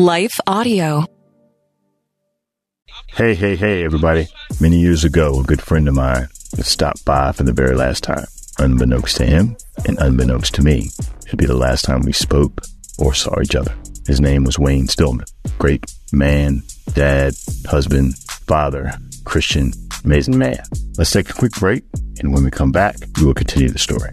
Life Audio. Hey, hey, hey, everybody. Many years ago, a good friend of mine stopped by for the very last time. Unbeknownst to him and unbeknownst to me, it'd be the last time we spoke or saw each other. His name was Wayne Spillman. Great man, dad, husband, father, Christian, amazing man. Let's take a quick break, and when we come back, we will continue the story.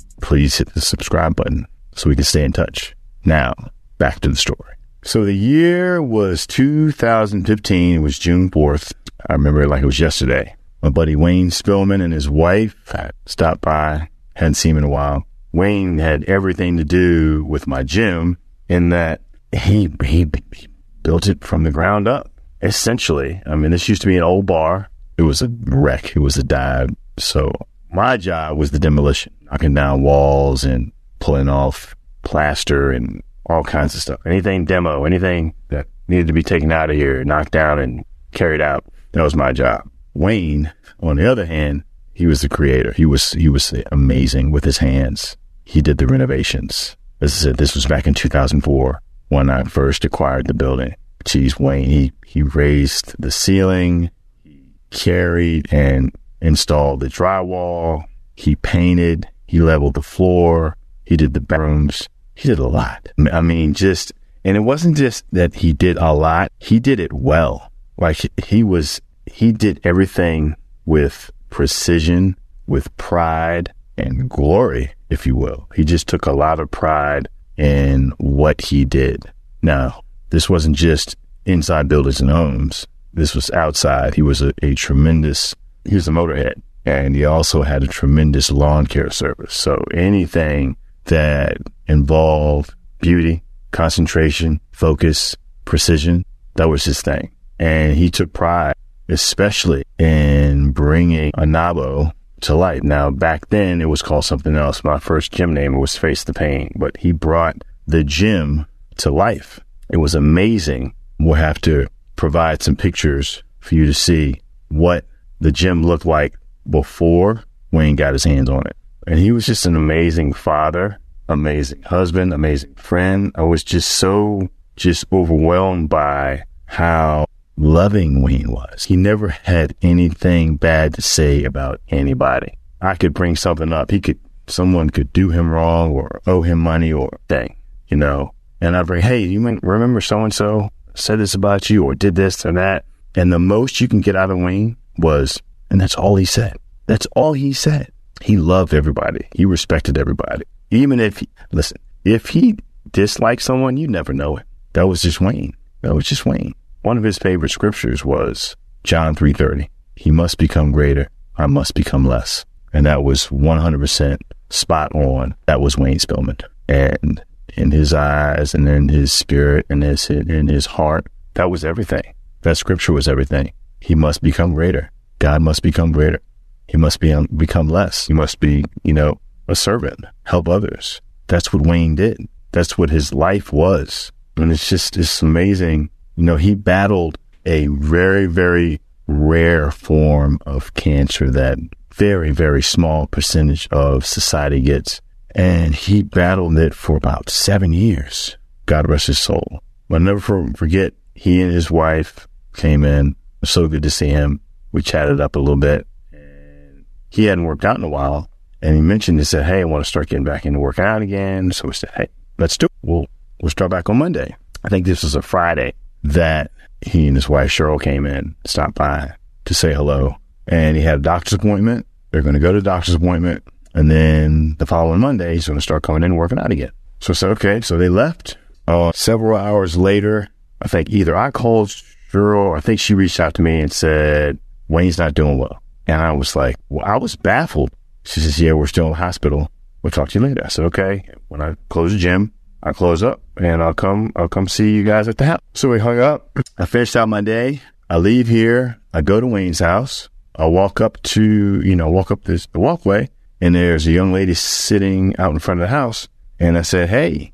Please hit the subscribe button so we can stay in touch. Now, back to the story. So the year was 2015. It was June 4th. I remember it like it was yesterday. My buddy Wayne Spillman and his wife had stopped by. Hadn't seen him in a while. Wayne had everything to do with my gym in that he, he, he built it from the ground up. Essentially, I mean, this used to be an old bar. It was a wreck. It was a dive. So my job was the demolition, knocking down walls and pulling off plaster and all kinds of stuff. Anything demo, anything that needed to be taken out of here, knocked down and carried out. That was my job. Wayne, on the other hand, he was the creator. He was he was amazing with his hands. He did the renovations. As I said, this was back in 2004 when I first acquired the building. Geez, Wayne, he, he raised the ceiling, he carried and installed the drywall, he painted, he leveled the floor, he did the bedrooms, he did a lot. I mean, just, and it wasn't just that he did a lot, he did it well. Like he was, he did everything with precision, with pride and glory, if you will. He just took a lot of pride in what he did. Now, this wasn't just inside buildings and homes. This was outside. He was a, a tremendous, he was a motorhead and he also had a tremendous lawn care service. So anything that involved beauty, concentration, focus, precision, that was his thing. And he took pride, especially in bringing Anabo to life. Now, back then it was called something else. My first gym name was Face the Pain, but he brought the gym to life. It was amazing. We'll have to provide some pictures for you to see what the gym looked like before Wayne got his hands on it. And he was just an amazing father, amazing husband, amazing friend. I was just so just overwhelmed by how loving Wayne was. He never had anything bad to say about anybody. I could bring something up. He could, someone could do him wrong or owe him money or thing, you know, and I'd bring, Hey, you remember so and so said this about you or did this or that. And the most you can get out of Wayne was, and that's all he said. That's all he said. He loved everybody. He respected everybody. Even if, he, listen, if he disliked someone, you never know it. That was just Wayne. That was just Wayne. One of his favorite scriptures was John 3:30. He must become greater. I must become less. And that was 100% spot on. That was Wayne Spillman. And in his eyes and in his spirit and his, in his heart, that was everything. That scripture was everything. He must become greater. God must become greater. He must be um, become less. He must be, you know, a servant, help others. That's what Wayne did. That's what his life was. And it's just, it's amazing. You know, he battled a very, very rare form of cancer that very, very small percentage of society gets. And he battled it for about seven years. God rest his soul. I'll never forget, he and his wife came in. So good to see him. We chatted up a little bit. And he hadn't worked out in a while. And he mentioned, he said, Hey, I want to start getting back into working out again. So we said, Hey, let's do it. We'll, we'll start back on Monday. I think this was a Friday that he and his wife Cheryl came in, stopped by to say hello, and he had a doctor's appointment. They're going to go to the doctor's appointment, and then the following Monday he's going to start coming in and working out again. So I said, okay. So they left. Uh, several hours later, I think either I called Or I think she reached out to me and said Wayne's not doing well, and I was like, well, I was baffled. She says, yeah, we're still in the hospital. We'll talk to you later. I said, okay. When I close the gym, I close up and I'll come, I'll come see you guys at the house. So we hung up. I finished out my day. I leave here. I go to Wayne's house. I walk up to, you know, walk up this walkway and there's a young lady sitting out in front of the house. And I said, Hey,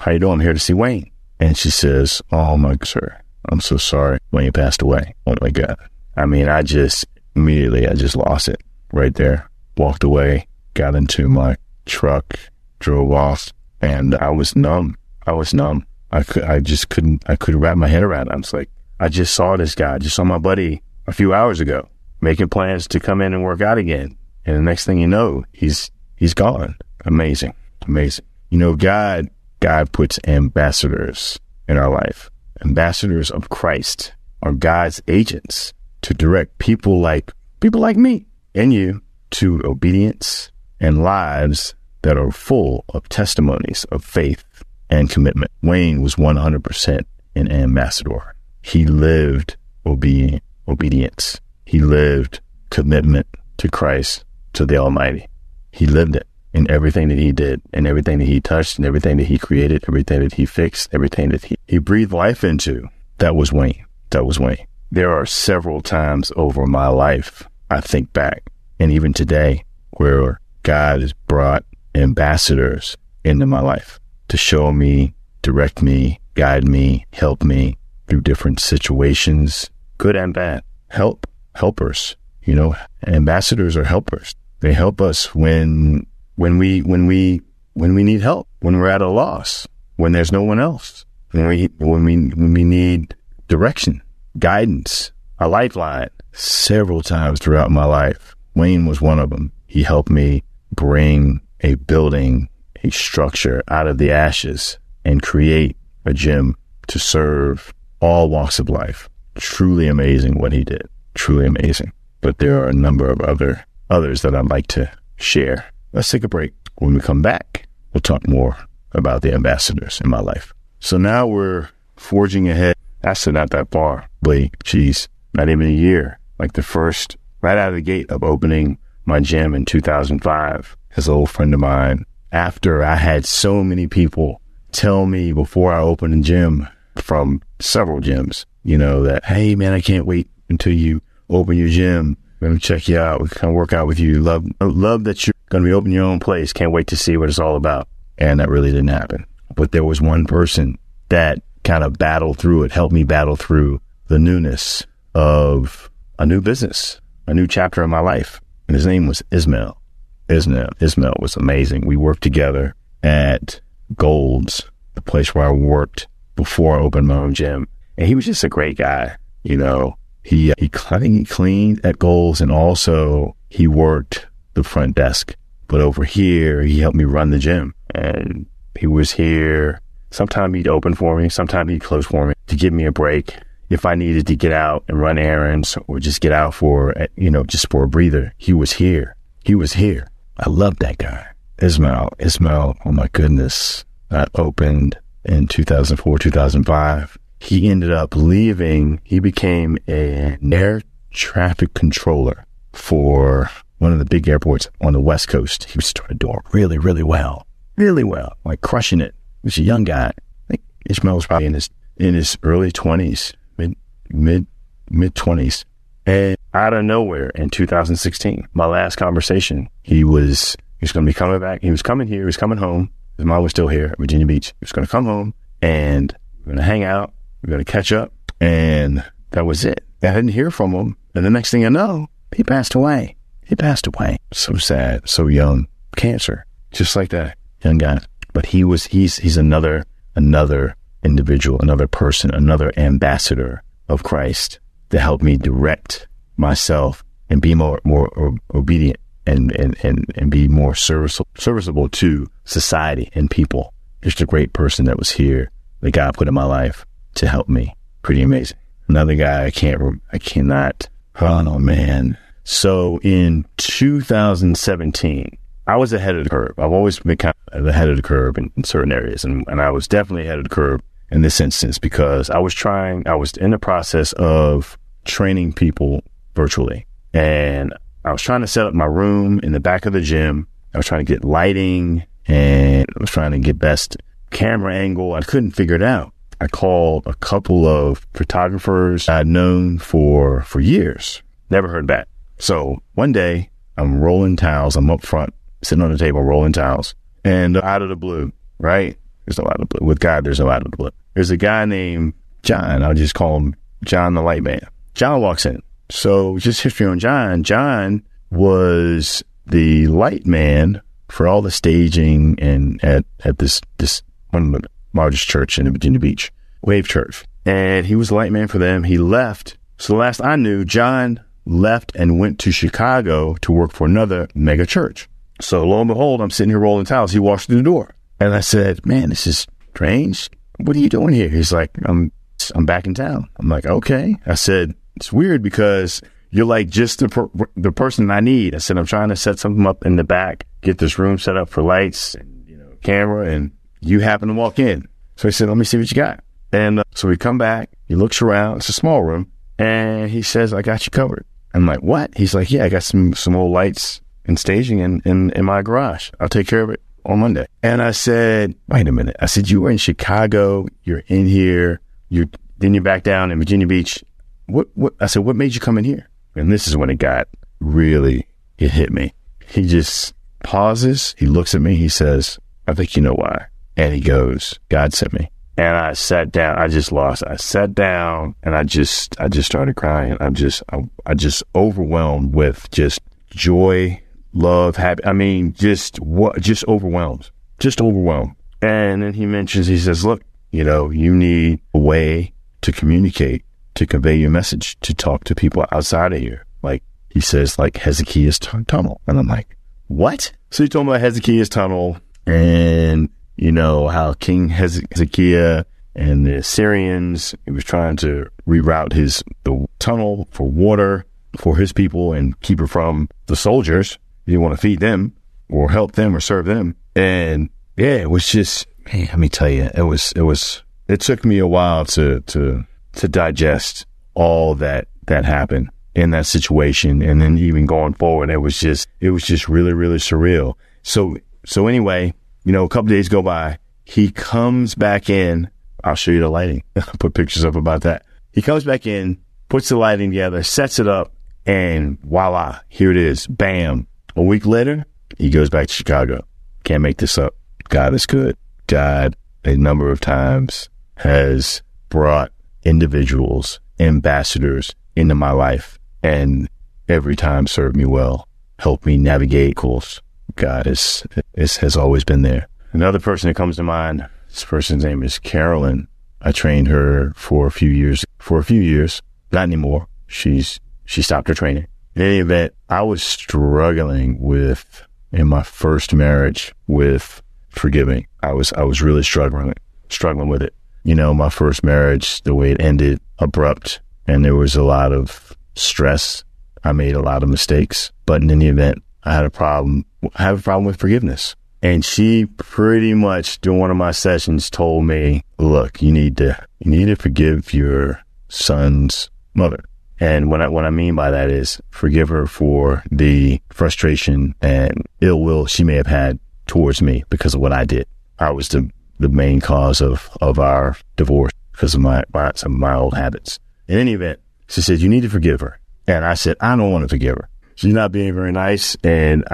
how you doing? I'm here to see Wayne. And she says, Oh my, sir, I'm so sorry. Wayne passed away. Oh my God. I mean, I just immediately, I just lost it right there. Walked away, got into my truck, drove off and I was numb. I was numb. I could, I just couldn't, I couldn't wrap my head around it. I was like, I just saw this guy, I just saw my buddy a few hours ago making plans to come in and work out again. And the next thing you know, he's, he's gone. Amazing. Amazing. You know, God, God puts ambassadors in our life. Ambassadors of Christ are God's agents to direct people like, people like me and you to obedience and lives that are full of testimonies of faith and commitment. Wayne was 100% an ambassador. He lived obedient, obedience. He lived commitment to Christ, to the Almighty. He lived it in everything that he did, and everything that he touched, and everything that he created, everything that he fixed, everything that he, he breathed life into. That was Wayne. That was Wayne. There are several times over my life I think back, and even today, where God has brought ambassadors into my life to show me, direct me, guide me, help me through different situations, good and bad. Help, helpers. You know, ambassadors are helpers. They help us when, when we, when we, when we need help, when we're at a loss, when there's no one else, when we, when we, when we need direction, guidance, a lifeline. Several times throughout my life, Wayne was one of them. He helped me bring a building, a structure out of the ashes and create a gym to serve all walks of life. Truly amazing what he did. Truly amazing. But there are a number of other others that I'd like to share. Let's take a break. When we come back, we'll talk more about the ambassadors in my life. So now we're forging ahead. That's not that far, but geez, not even a year. Like the first, right out of the gate of opening my gym in 2005 as an old friend of mine. After I had so many people tell me before I opened the gym from several gyms, you know, that, hey, man, I can't wait until you open your gym. Let me check you out. We can work out with you. Love, love that you're going to be opening your own place. Can't wait to see what it's all about. And that really didn't happen. But there was one person that kind of battled through it, helped me battle through the newness of a new business, a new chapter in my life. And his name was Ismail. Ismail, Ismail was amazing. We worked together at Gold's, the place where I worked before I opened my own gym. And he was just a great guy. You know, he, uh, he, I think he cleaned at Gold's and also he worked the front desk. But over here, he helped me run the gym and he was here. Sometimes he'd open for me. Sometimes he'd close for me to give me a break if I needed to get out and run errands or just get out for, you know, just for a breather. He was here. He was here. I love that guy. Ismail, Ismail, oh my goodness. That opened in 2004, 2005. He ended up leaving. He became an air traffic controller for one of the big airports on the West Coast. He started doing really, really well. Really well. Like crushing it. He was a young guy. I think Ismail was probably in his, in his early twenties, mid, mid, mid twenties. And out of nowhere in 2016, my last conversation, he was, he was going to be coming back. He was coming here. He was coming home. His mom was still here Virginia Beach. He was going to come home and we're going to hang out. We're going to catch up. And that was it. I didn't hear from him. And the next thing I know, he passed away. He passed away. So sad. So young. Cancer. Just like that young guy. But he was, he's, he's another, another individual, another person, another ambassador of Christ to help me direct myself and be more, more obedient and, and, and, and be more serviceable, serviceable to society and people. just a great person that was here that God put in my life to help me. Pretty amazing. Another guy I can't, I cannot, oh man. So in 2017, I was ahead of the curve. I've always been kind of ahead of the curve in, in certain areas. And, and I was definitely ahead of the curve in this instance because I was trying, I was in the process of training people virtually. And I was trying to set up my room in the back of the gym. I was trying to get lighting and I was trying to get best camera angle. I couldn't figure it out. I called a couple of photographers I'd known for, for years. Never heard back. So one day I'm rolling towels. I'm up front, sitting on the table, rolling towels and out of the blue, right? There's no out of the blue. With God, there's no out of the blue. There's a guy named John. I'll just call him John the Light Man. John walks in. So just history on John. John was the light man for all the staging and at, at this, this one of the largest church in Virginia Beach, Wave Church. And he was the light man for them. He left. So the last I knew, John left and went to Chicago to work for another mega church. So lo and behold, I'm sitting here rolling towels. He walks through the door and I said, man, this is strange. What are you doing here? He's like, I'm, I'm back in town. I'm like, okay. I said, it's weird because you're like just the per- the person I need. I said I'm trying to set something up in the back, get this room set up for lights and you know camera, and you happen to walk in. So I said, let me see what you got. And uh, so we come back. He looks around. It's a small room, and he says, I got you covered. I'm like, what? He's like, yeah, I got some some old lights and staging in in, in my garage. I'll take care of it on Monday. And I said, wait a minute. I said, you were in Chicago. You're in here. You're, then you're back down in Virginia Beach. What? What? I said, what made you come in here? And this is when it got really, it hit me. He just pauses. He looks at me. He says, I think you know why. And he goes, God sent me. And I sat down. I just lost. I sat down and I just, I just started crying. I'm just, I, I just overwhelmed with just joy, love, happy. I mean, just what, just overwhelmed, just overwhelmed. And then he mentions, he says, look, you know, you need a way to communicate to convey your message, to talk to people outside of here. Like he says, like Hezekiah's t- tunnel. And I'm like, what? So he told me about Hezekiah's tunnel and, you know, how King Hezekiah and the Assyrians, he was trying to reroute his, the tunnel for water for his people and keep it from the soldiers. He didn't want to feed them or help them or serve them. And yeah, it was just, man, let me tell you, it was, it was, it took me a while to, to, to digest all that that happened in that situation and then even going forward it was just it was just really really surreal so so anyway you know a couple days go by. He comes back in. I'll show you the lighting. Put pictures up about that. He comes back in puts the lighting together sets it up and voila here it is. Bam. A week later he goes back to chicago. Can't make this up. God is good. God a number of times has brought individuals, ambassadors into my life and every time served me well, helped me navigate course. God is, is, has always been there. Another person that comes to mind, this person's name is Carolyn. I trained her for a few years, for a few years, not anymore. She's, she stopped her training. In any event, I was struggling with, in my first marriage, with forgiving. I was, I was really struggling, struggling with it you know, my first marriage, the way it ended, abrupt, and there was a lot of stress. I made a lot of mistakes, but in any event, I had a problem. Have a problem with forgiveness. And she pretty much during one of my sessions told me, look, you need to, you need to forgive your son's mother. And what I, what I mean by that is forgive her for the frustration and ill will she may have had towards me because of what I did. I was the the main cause of, of our divorce because of my, my, some of my old habits. In any event, she said, you need to forgive her. And I said, I don't want to forgive her. She's not being very nice and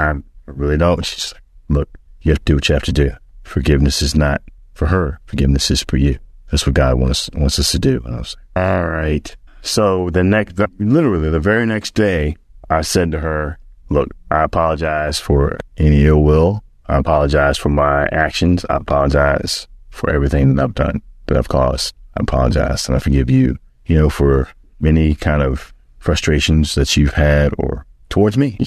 I really don't. She's like, look, you have to do what you have to do. Forgiveness is not for her. Forgiveness is for you. That's what God wants, wants us to do. And I was like, all right. So the next, literally the very next day, I said to her, look, I apologize for any ill will I apologize for my actions. I apologize for everything that I've done, that I've caused. I apologize and I forgive you, you know, for many kind of frustrations that you've had or towards me.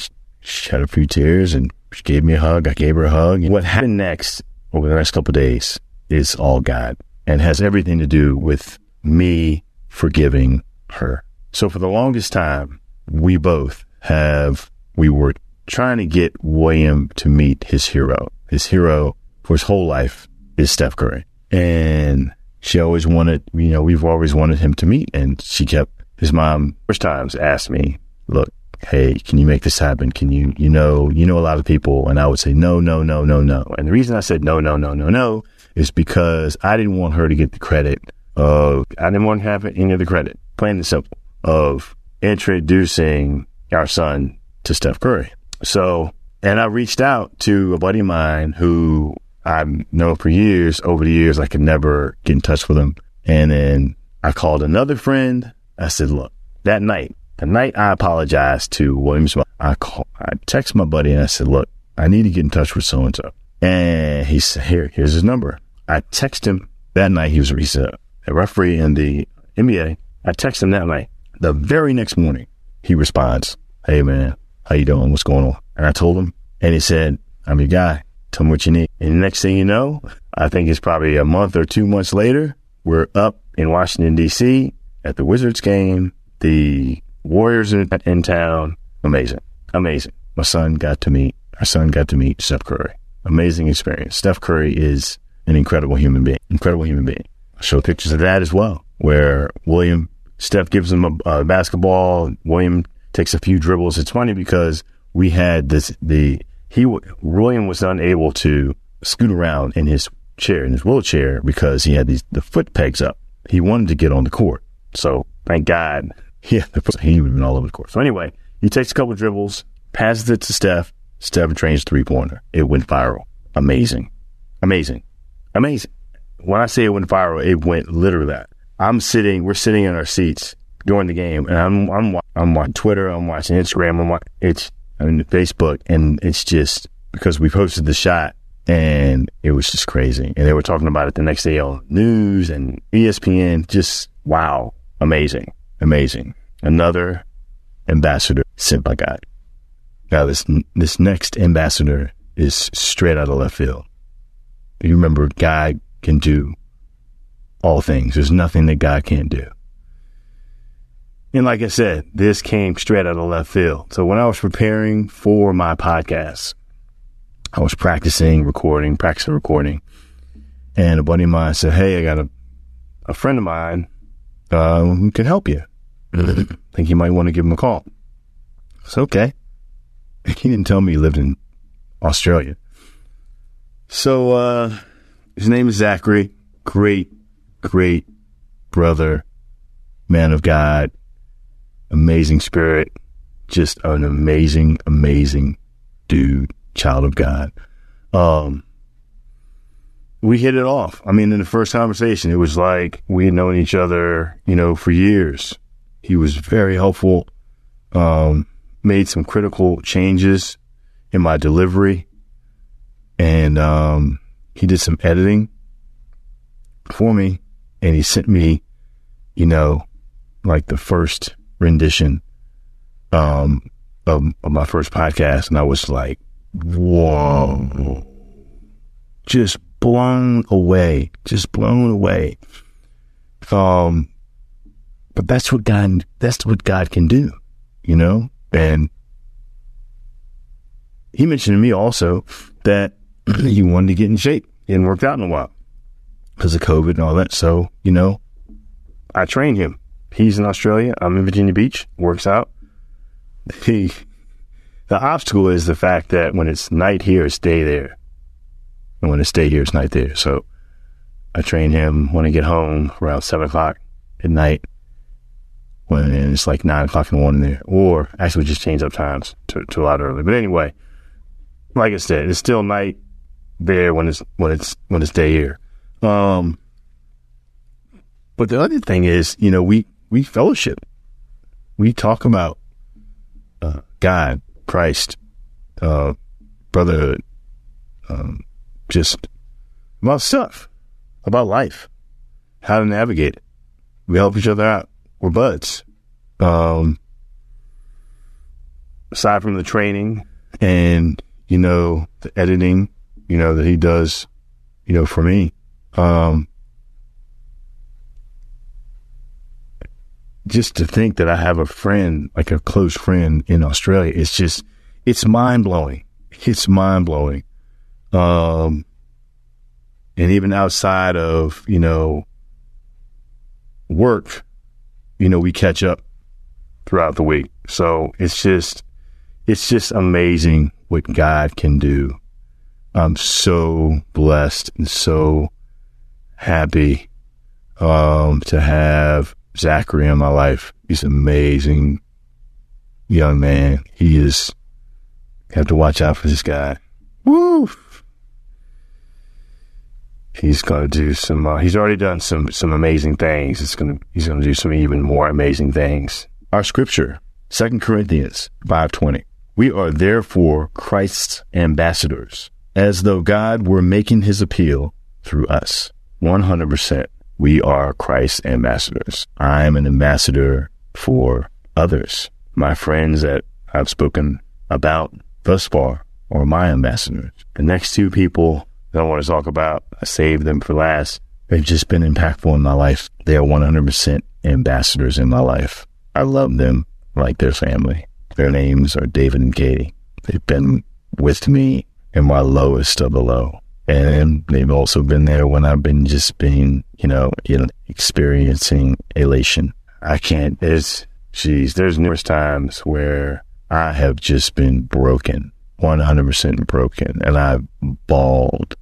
She shed a few tears and she gave me a hug. I gave her a hug. What happened next over the next couple days is all God and has everything to do with me forgiving her. So for the longest time, we both have, we were trying to get William to meet his hero. His hero for his whole life is Steph Curry. And she always wanted, you know, we've always wanted him to meet. And she kept, his mom, first times asked me, look, hey, can you make this happen? Can you, you know, you know a lot of people. And I would say, no, no, no, no, no. And the reason I said no, no, no, no, no is because I didn't want her to get the credit of, I didn't want to have any of the credit, plain and simple, of introducing our son to Steph Curry. So, and I reached out to a buddy of mine who I've known for years. Over the years, I could never get in touch with him. And then I called another friend. I said, look, that night, the night I apologized to Williams, I call, I text my buddy and I said, look, I need to get in touch with so and so. And he said, here, here's his number. I text him that night. He was a referee in the NBA. I text him that night. The very next morning, he responds, Hey man, how you doing? What's going on? And I told him, and he said, I'm your guy. Tell me what you need. And the next thing you know, I think it's probably a month or two months later, we're up in Washington D.C. at the Wizards game. The Warriors in, in town. Amazing, amazing. My son got to meet. Our son got to meet Steph Curry. Amazing experience. Steph Curry is an incredible human being. Incredible human being. I show pictures of that as well, where William Steph gives him a, a basketball. William takes a few dribbles. It's funny because we had this, the, he, William was unable to scoot around in his chair, in his wheelchair because he had these, the foot pegs up. He wanted to get on the court. So thank God. Yeah, he have been all over the court. So anyway, he takes a couple dribbles, passes it to Steph. Steph trains three pointer. It went viral. Amazing. Amazing. Amazing. When I say it went viral, it went literally that. I'm sitting, we're sitting in our seats during the game, and I'm I'm I'm watching Twitter, I'm watching Instagram, I'm watching, it's I mean Facebook, and it's just because we posted the shot, and it was just crazy, and they were talking about it the next day on news and ESPN. Just wow, amazing, amazing. Another ambassador sent by God. Now this this next ambassador is straight out of left field. You remember, God can do all things. There's nothing that God can't do. And like I said, this came straight out of left field. So when I was preparing for my podcast, I was practicing recording, practicing recording, and a buddy of mine said, "Hey, I got a a friend of mine uh, who can help you. I think you might want to give him a call." It's okay. He didn't tell me he lived in Australia. So uh, his name is Zachary. Great, great brother, man of God, amazing spirit, just an amazing, amazing dude, child of God. Um, we hit it off. I mean, in the first conversation, it was like we had known each other, you know, for years. He was very helpful. Um, made some critical changes in my delivery, and um, he did some editing for me, and he sent me, you know, like the first rendition um, of, of my first podcast, and I was like, whoa, just blown away, just blown away. Um, but that's what God, that's what God can do, you know? And he mentioned to me also that he wanted to get in shape. He hadn't worked out in a while because of COVID and all that. So, you know, I trained him. He's in Australia. I'm in Virginia Beach. Works out. He, the obstacle is the fact that when it's night here, it's day there. And when to stay here, it's night there. So I train him when I get home around seven o'clock at night when it's like nine o'clock in the morning there. Or actually just change up times to, to a lot early. But anyway, like I said, it's still night there when it's when it's when it's day here. Um, but the other thing is, you know, we we fellowship. We talk about uh, God, Christ, uh, brotherhood, um, just about stuff, about life, how to navigate it. We help each other out. We're buds. Um, aside from the training and you know the editing, you know that he does, you know for me, Um, just to think that I have a friend, like a close friend in Australia, it's just, it's mind blowing. It's mind blowing. Um, and even outside of, you know, work, you know, we catch up throughout the week. So it's just, it's just amazing what God can do. I'm so blessed and so happy um, to have Zachary in my life. He's an amazing young man. He is. Have to watch out for this guy. Woo! He's gonna do some. Uh, he's already done some some amazing things. It's gonna. He's gonna do some even more amazing things. Our scripture, Second Corinthians five twenty. We are therefore Christ's ambassadors, as though God were making His appeal through us. One hundred percent. We are Christ's ambassadors. I am an ambassador for others. My friends that I've spoken about thus far are my ambassadors. The next two people that I want to talk about, I saved them for last. They've just been impactful in my life. They are 100% ambassadors in my life. I love them like their family. Their names are David and Katie. They've been with me in my lowest of the low. And they've also been there when I've been just being, you know, you know, experiencing elation. I can't, there's, geez, there's numerous times where I have just been broken, 100% broken. And I've bawled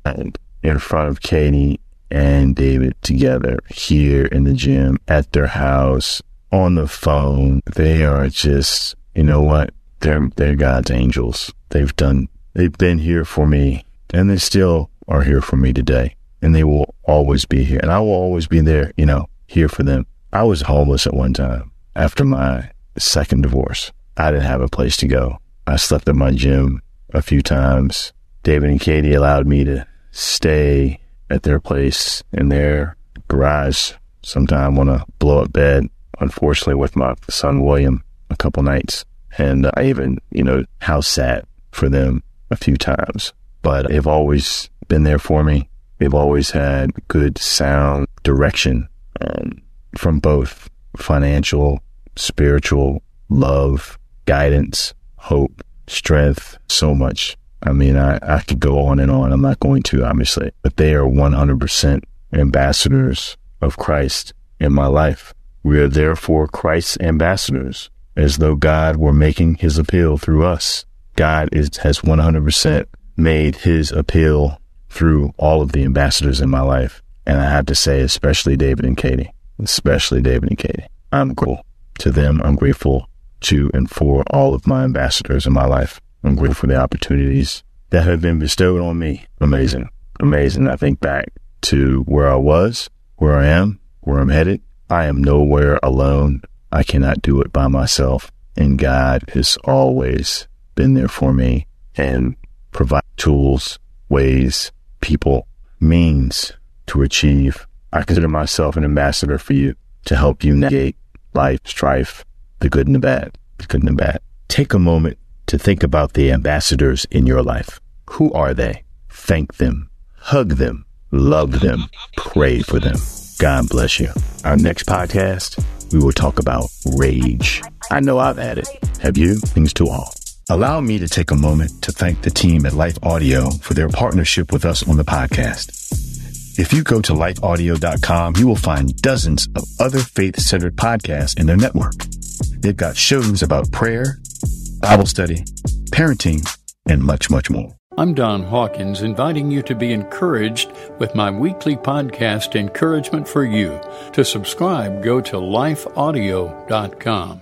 in front of Katie and David together here in the gym, at their house, on the phone. They are just, you know what? They're, they're God's angels. They've done, they've been here for me and they still are here for me today and they will always be here and I will always be there, you know, here for them. I was homeless at one time after my second divorce. I didn't have a place to go. I slept at my gym a few times. David and Katie allowed me to stay at their place in their garage sometime on a blow up bed, unfortunately with my son William a couple nights. And I even, you know, house sat for them a few times, but they've always been there for me. They've always had good sound direction um, from both financial, spiritual, love, guidance, hope, strength, so much. I mean, I, I could go on and on. I'm not going to, obviously, but they are 100% ambassadors of Christ in my life. We are therefore Christ's ambassadors, as though God were making his appeal through us. God is, has 100% made his appeal through all of the ambassadors in my life. And I have to say, especially David and Katie, especially David and Katie. I'm grateful to them. I'm grateful to and for all of my ambassadors in my life. I'm grateful for the opportunities that have been bestowed on me. Amazing. Amazing. I think back to where I was, where I am, where I'm headed. I am nowhere alone. I cannot do it by myself. And God has always been there for me and provide tools, ways, people, means to achieve. I consider myself an ambassador for you to help you navigate life, strife, the good and the bad, the good and the bad. Take a moment to think about the ambassadors in your life. Who are they? Thank them, hug them, love them, pray for them. God bless you. Our next podcast, we will talk about rage. I know I've had it. Have you? Things to all. Allow me to take a moment to thank the team at Life Audio for their partnership with us on the podcast. If you go to lifeaudio.com, you will find dozens of other faith centered podcasts in their network. They've got shows about prayer, Bible study, parenting, and much, much more. I'm Don Hawkins, inviting you to be encouraged with my weekly podcast, Encouragement for You. To subscribe, go to lifeaudio.com.